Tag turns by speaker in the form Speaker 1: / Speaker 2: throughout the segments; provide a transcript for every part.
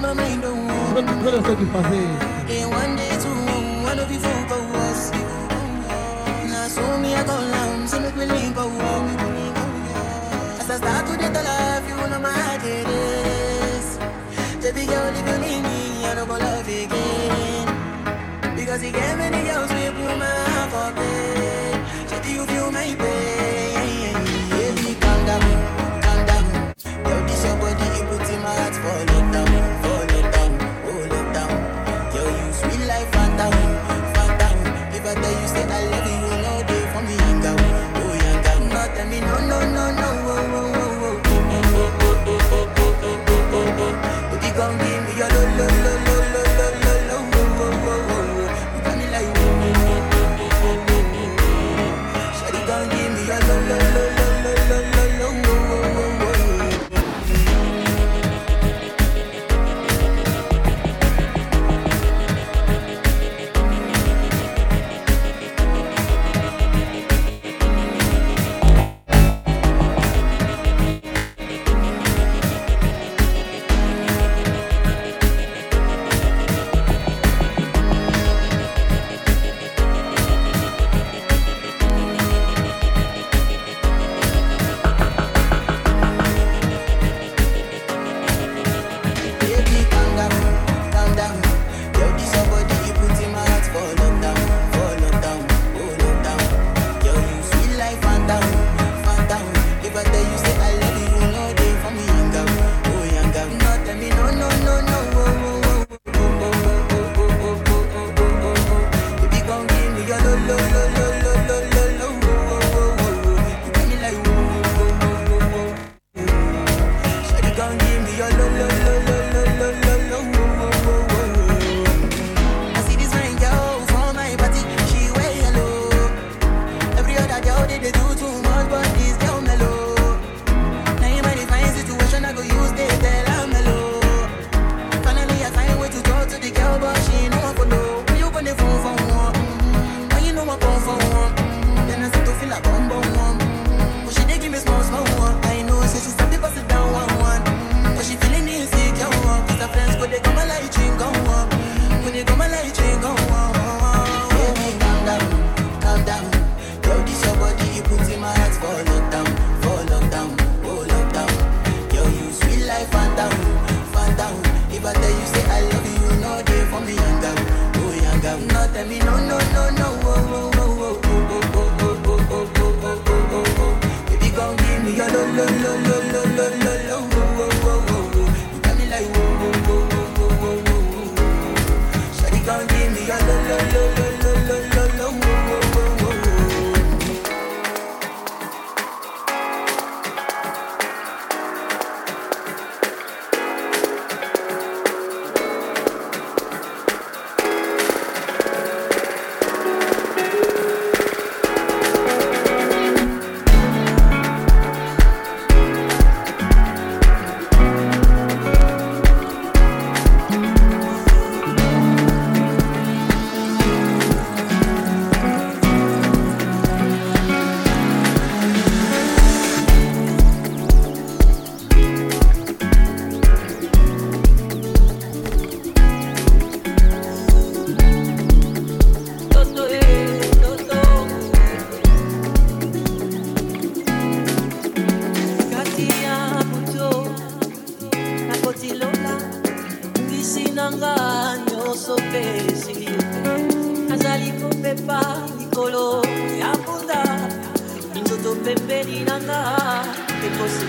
Speaker 1: my mind on what tu peux laisser du one day too, one of you folk of us. Now so me I go long, so make me link of walk. As I start to get alive, you know my heart it is. Baby girl, if you need me, I don't go love again. Because he gave me the girls with my gonna get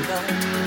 Speaker 2: go.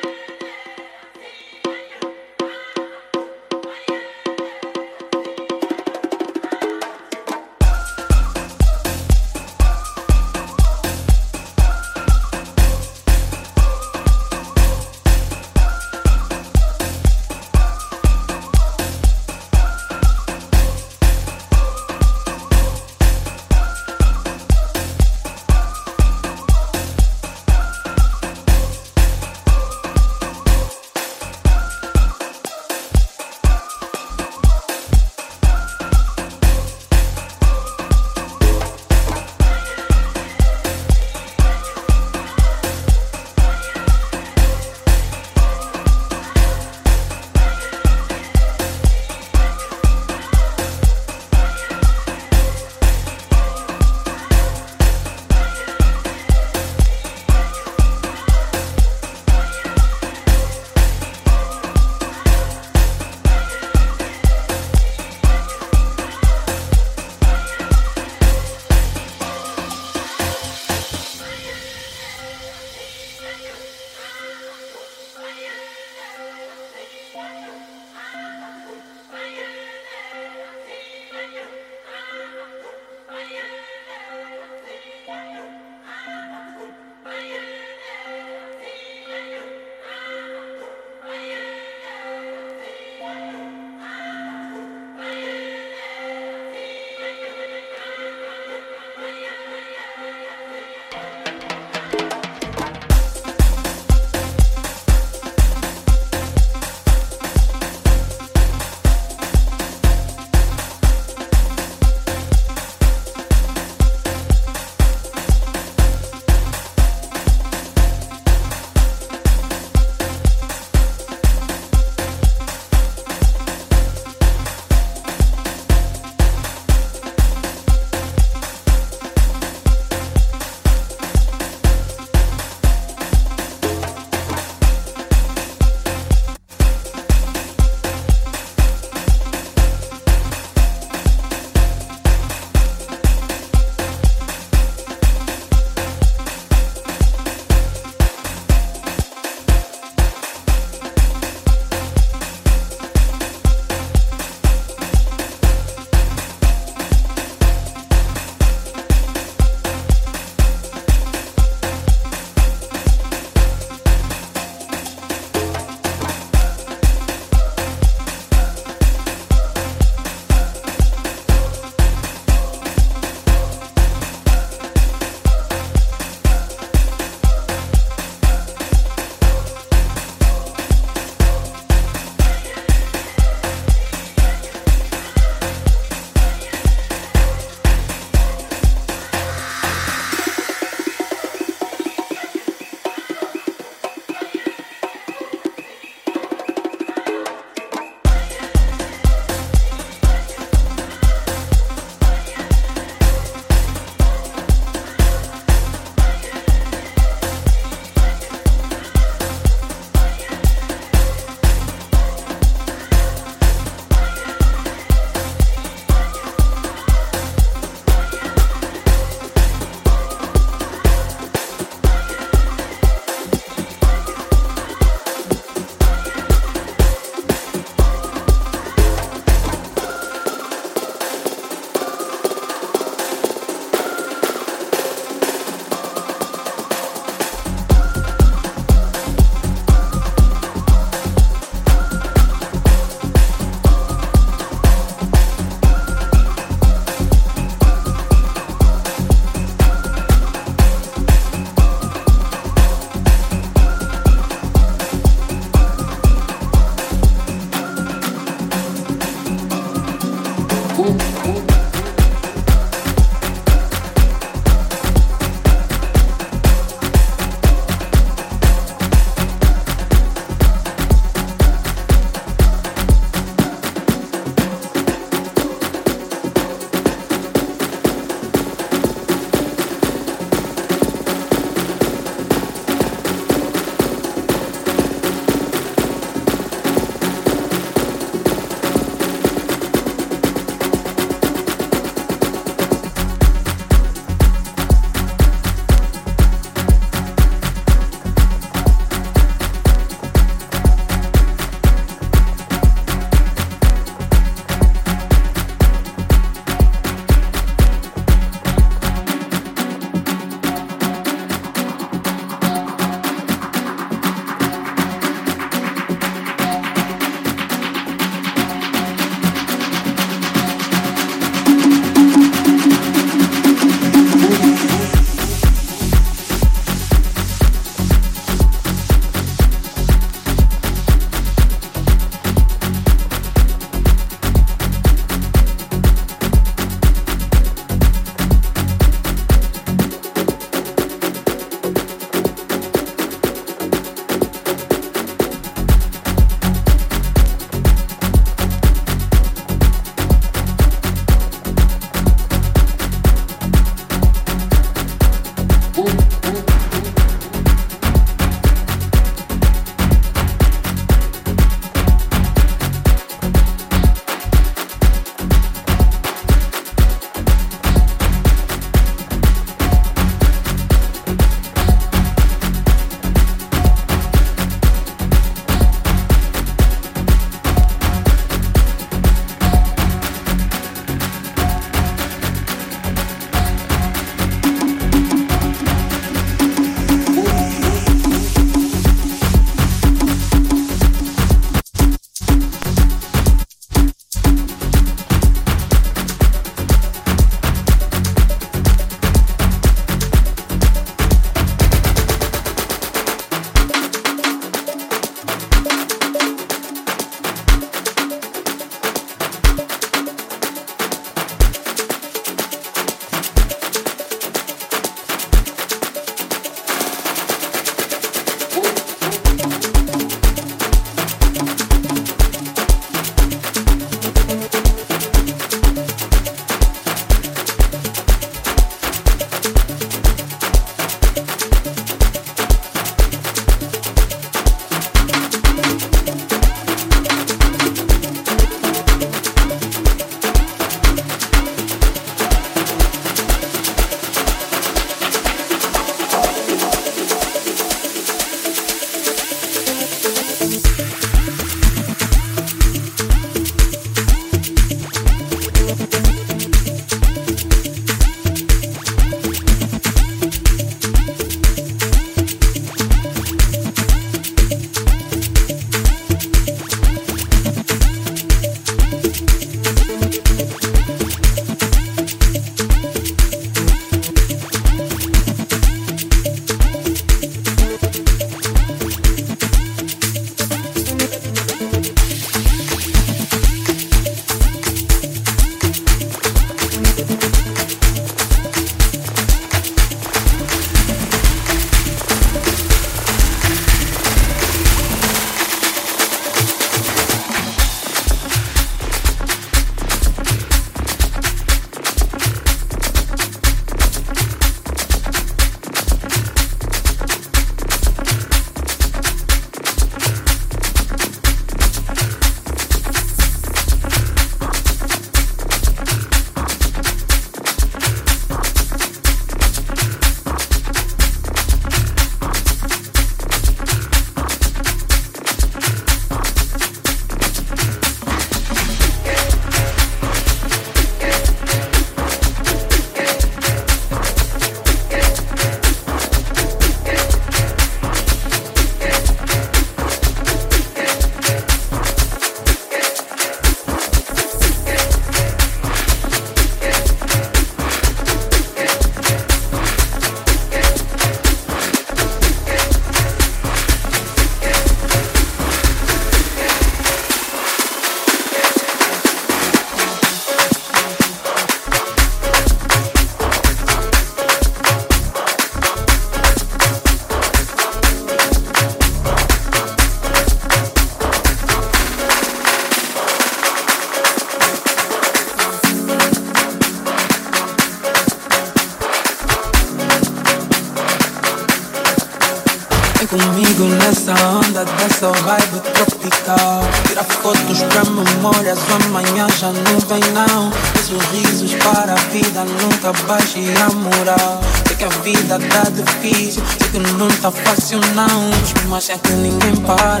Speaker 3: Nessa onda dessa vibe tropical. Tira fotos pra memórias, amanhã já não vem não. Sorrisos para a vida, nunca baixe a moral. Sei que a vida tá difícil, sei que não tá fácil não. Mas é que ninguém para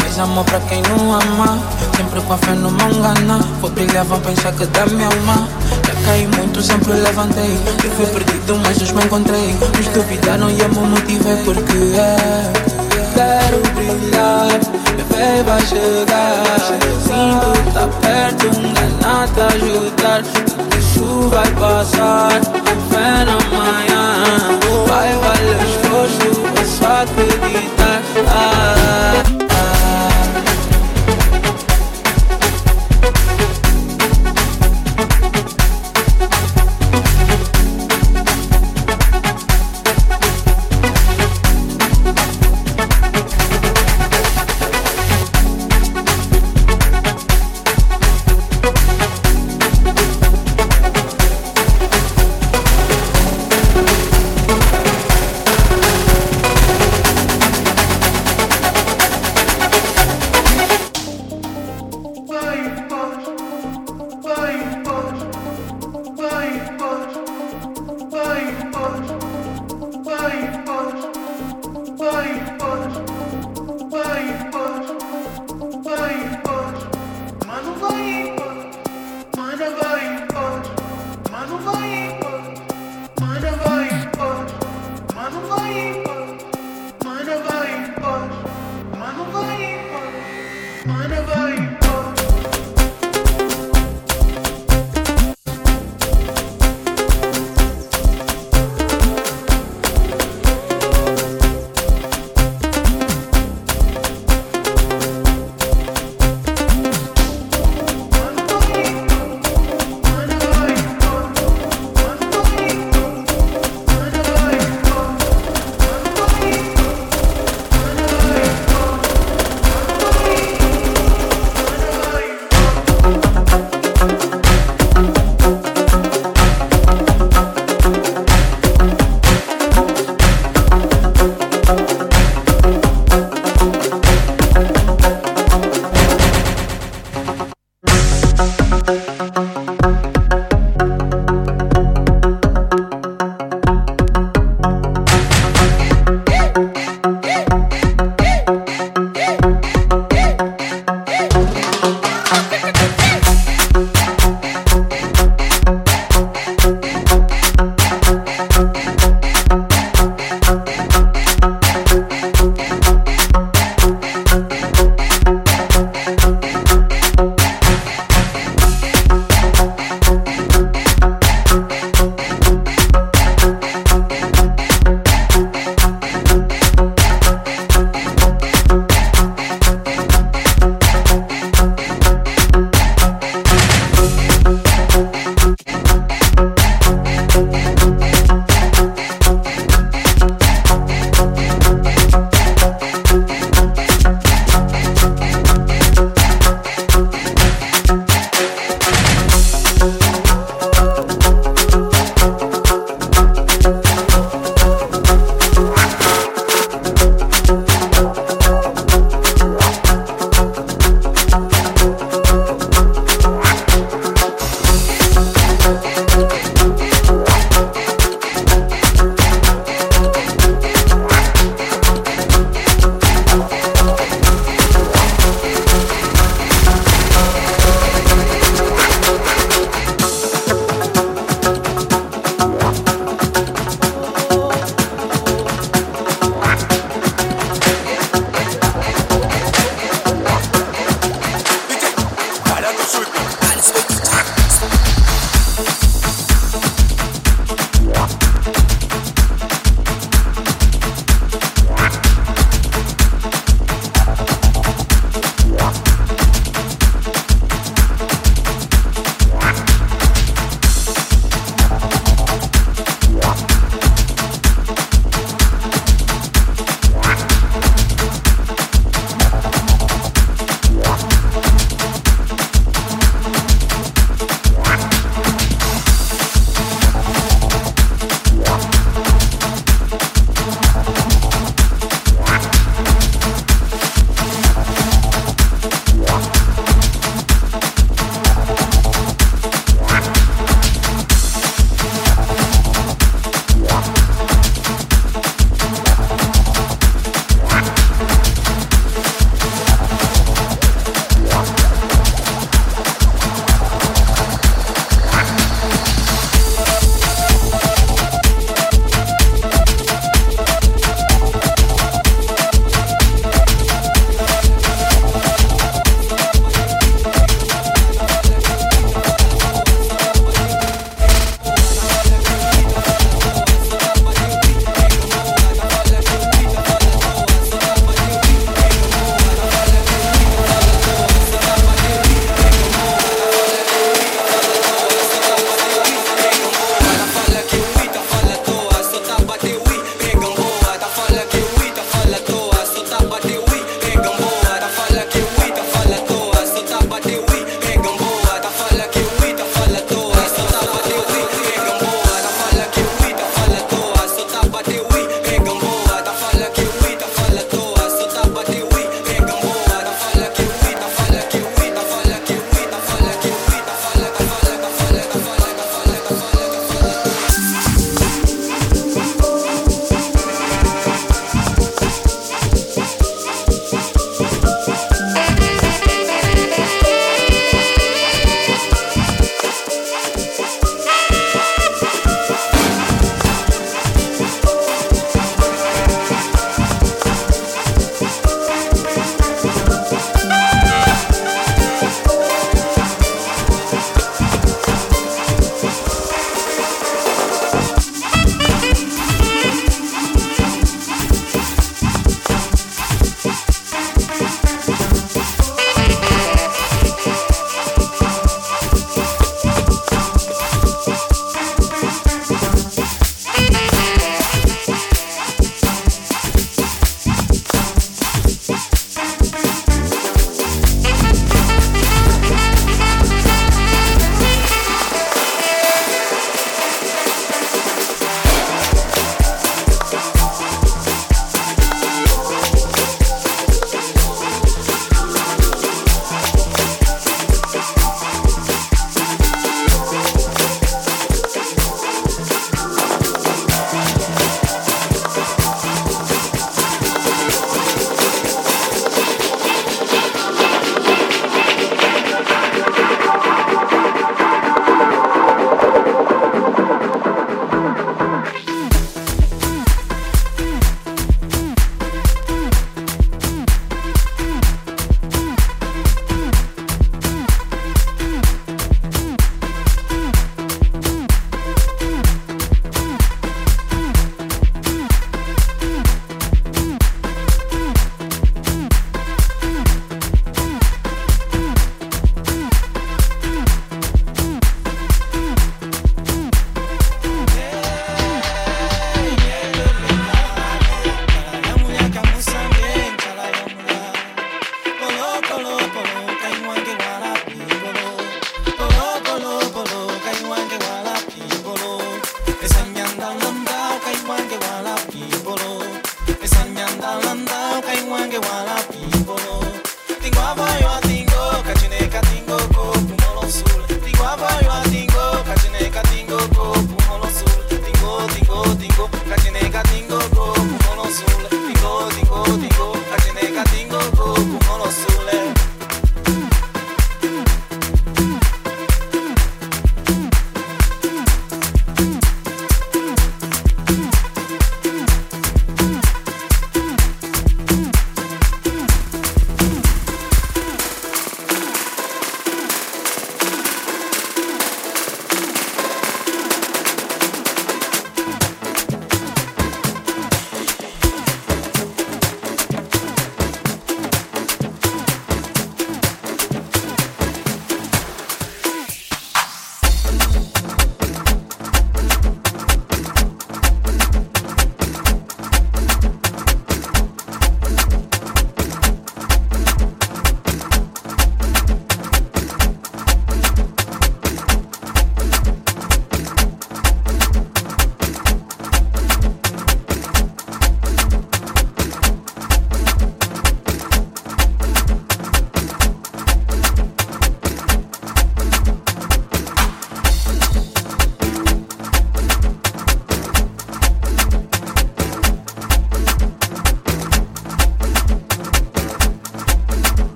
Speaker 3: mais amor pra quem não ama. Sempre com a fé não me engana Vou brilhar, vão pensar que dá minha alma caí muito, sempre levantei. Eu fui perdido, mas os me encontrei. Nos duvidaram e eu me motivei Porque é Quero brilhar, meu fé vai chegar. Sinto tá perto, não é nada ajudar. Tudo isso vai passar Fé na manhã. Vai valer esforço, é só acreditar. Ah.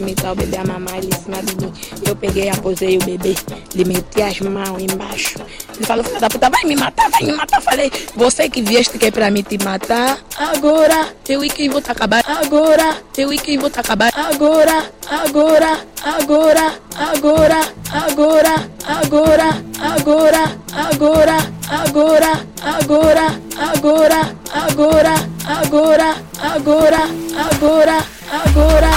Speaker 4: Assim, tá o bebê a mamar em cima de mim. Eu peguei, aposei o bebê, ele meti as mãos embaixo. Ele falou, filha da puta, vai me matar, vai me matar. Falei, você que vieste que é pra me te matar, agora eu e quem vou te acabar. Agora eu e quem vou te acabar. Agora, agora, agora, agora, agora, agora, agora, agora, agora, agora, agora, agora, agora, agora, agora, agora.